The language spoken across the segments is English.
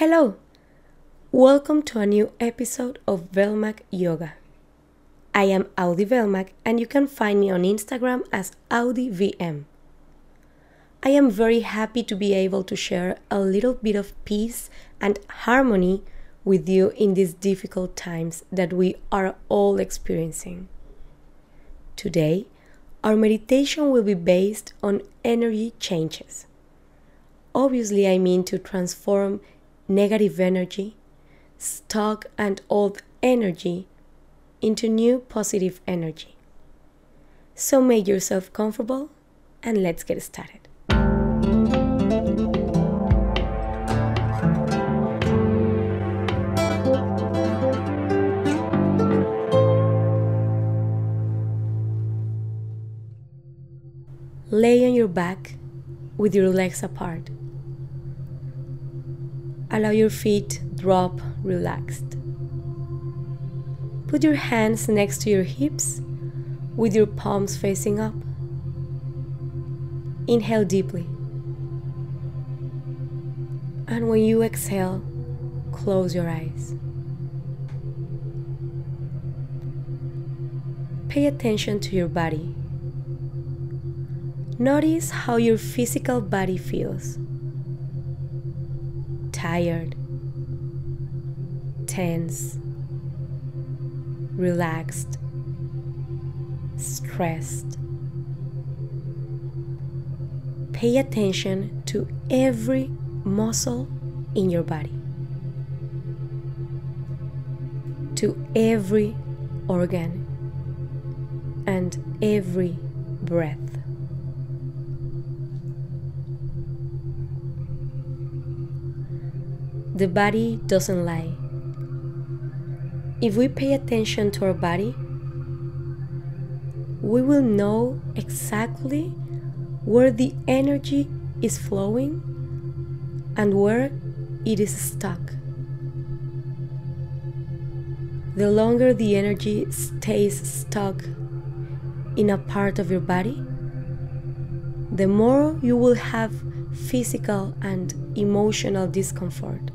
Hello! Welcome to a new episode of Velmac Yoga. I am Audi Velmac and you can find me on Instagram as AudiVM. I am very happy to be able to share a little bit of peace and harmony with you in these difficult times that we are all experiencing. Today, our meditation will be based on energy changes. Obviously, I mean to transform negative energy, stuck and old energy into new positive energy. So make yourself comfortable and let's get started. Lay on your back with your legs apart. Allow your feet drop relaxed. Put your hands next to your hips with your palms facing up. Inhale deeply. And when you exhale, close your eyes. Pay attention to your body. Notice how your physical body feels tired, tense, relaxed, stressed. Pay attention to every muscle in your body, to every organ, and every breath. The body doesn't lie. If we pay attention to our body, we will know exactly where the energy is flowing and where it is stuck. The longer the energy stays stuck in a part of your body, the more you will have physical and emotional discomfort.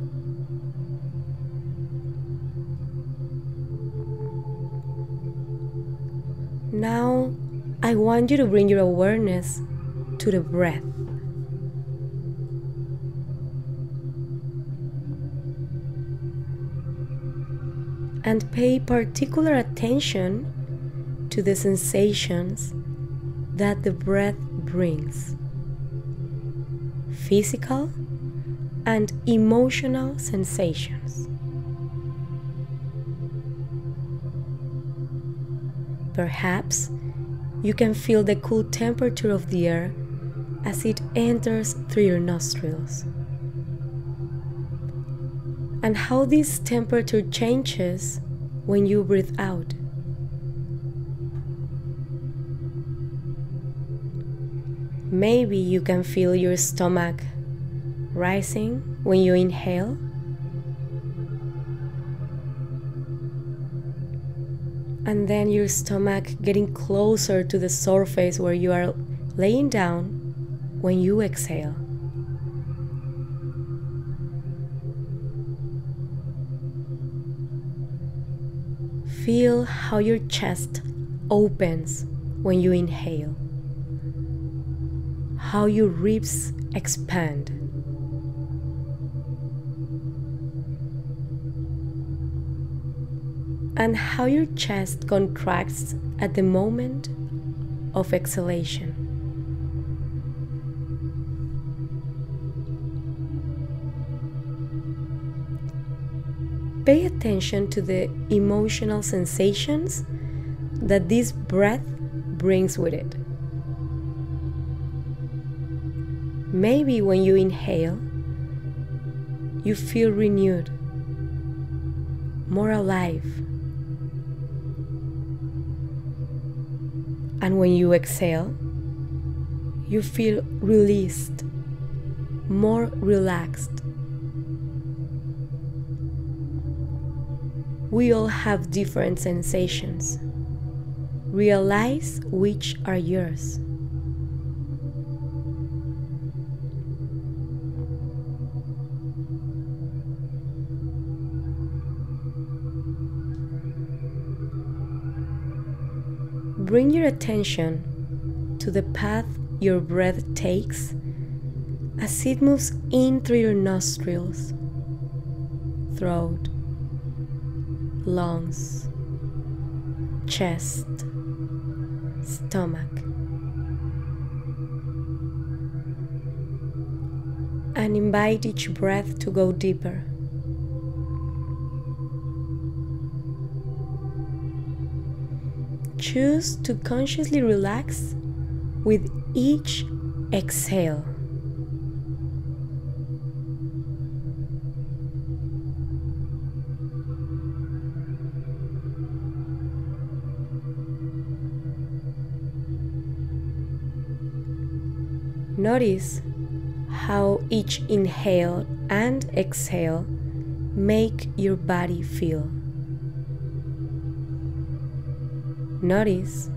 Now, I want you to bring your awareness to the breath. And pay particular attention to the sensations that the breath brings physical and emotional sensations. Perhaps you can feel the cool temperature of the air as it enters through your nostrils. And how this temperature changes when you breathe out. Maybe you can feel your stomach rising when you inhale and then your stomach getting closer to the surface where you are laying down when you exhale. Feel how your chest opens when you inhale, how your ribs expand. And how your chest contracts at the moment of exhalation. Pay attention to the emotional sensations that this breath brings with it. Maybe when you inhale, you feel renewed, more alive. And when you exhale, you feel released, more relaxed. We all have different sensations. Realize which are yours. Bring your attention to the path your breath takes as it moves in through your nostrils, throat, lungs, chest, stomach. And invite each breath to go deeper. Choose to consciously relax with each exhale. Notice how each inhale and exhale make your body feel. Notice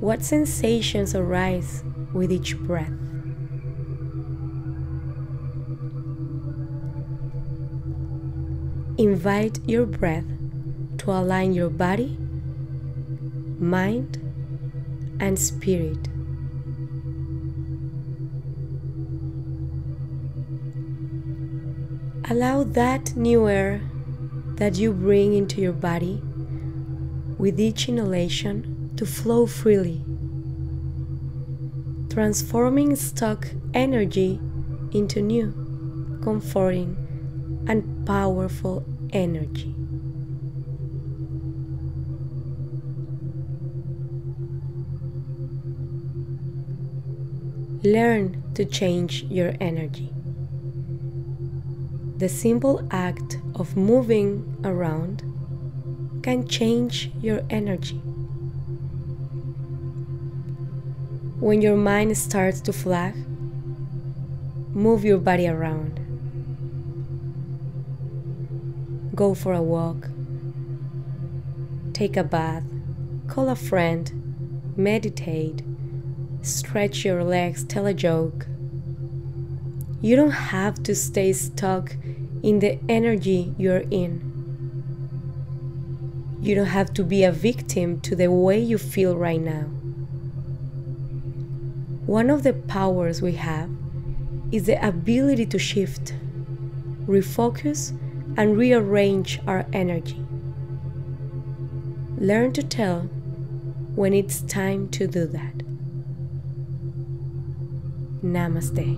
what sensations arise with each breath. Invite your breath to align your body, mind, and spirit. Allow that new air that you bring into your body with each inhalation to flow freely, transforming stuck energy into new, comforting, and powerful energy. Learn to change your energy. The simple act of moving around can change your energy. When your mind starts to flag, move your body around. Go for a walk, take a bath, call a friend, meditate, stretch your legs, tell a joke. You don't have to stay stuck in the energy you're in. You don't have to be a victim to the way you feel right now. One of the powers we have is the ability to shift, refocus, and rearrange our energy. Learn to tell when it's time to do that. Namaste.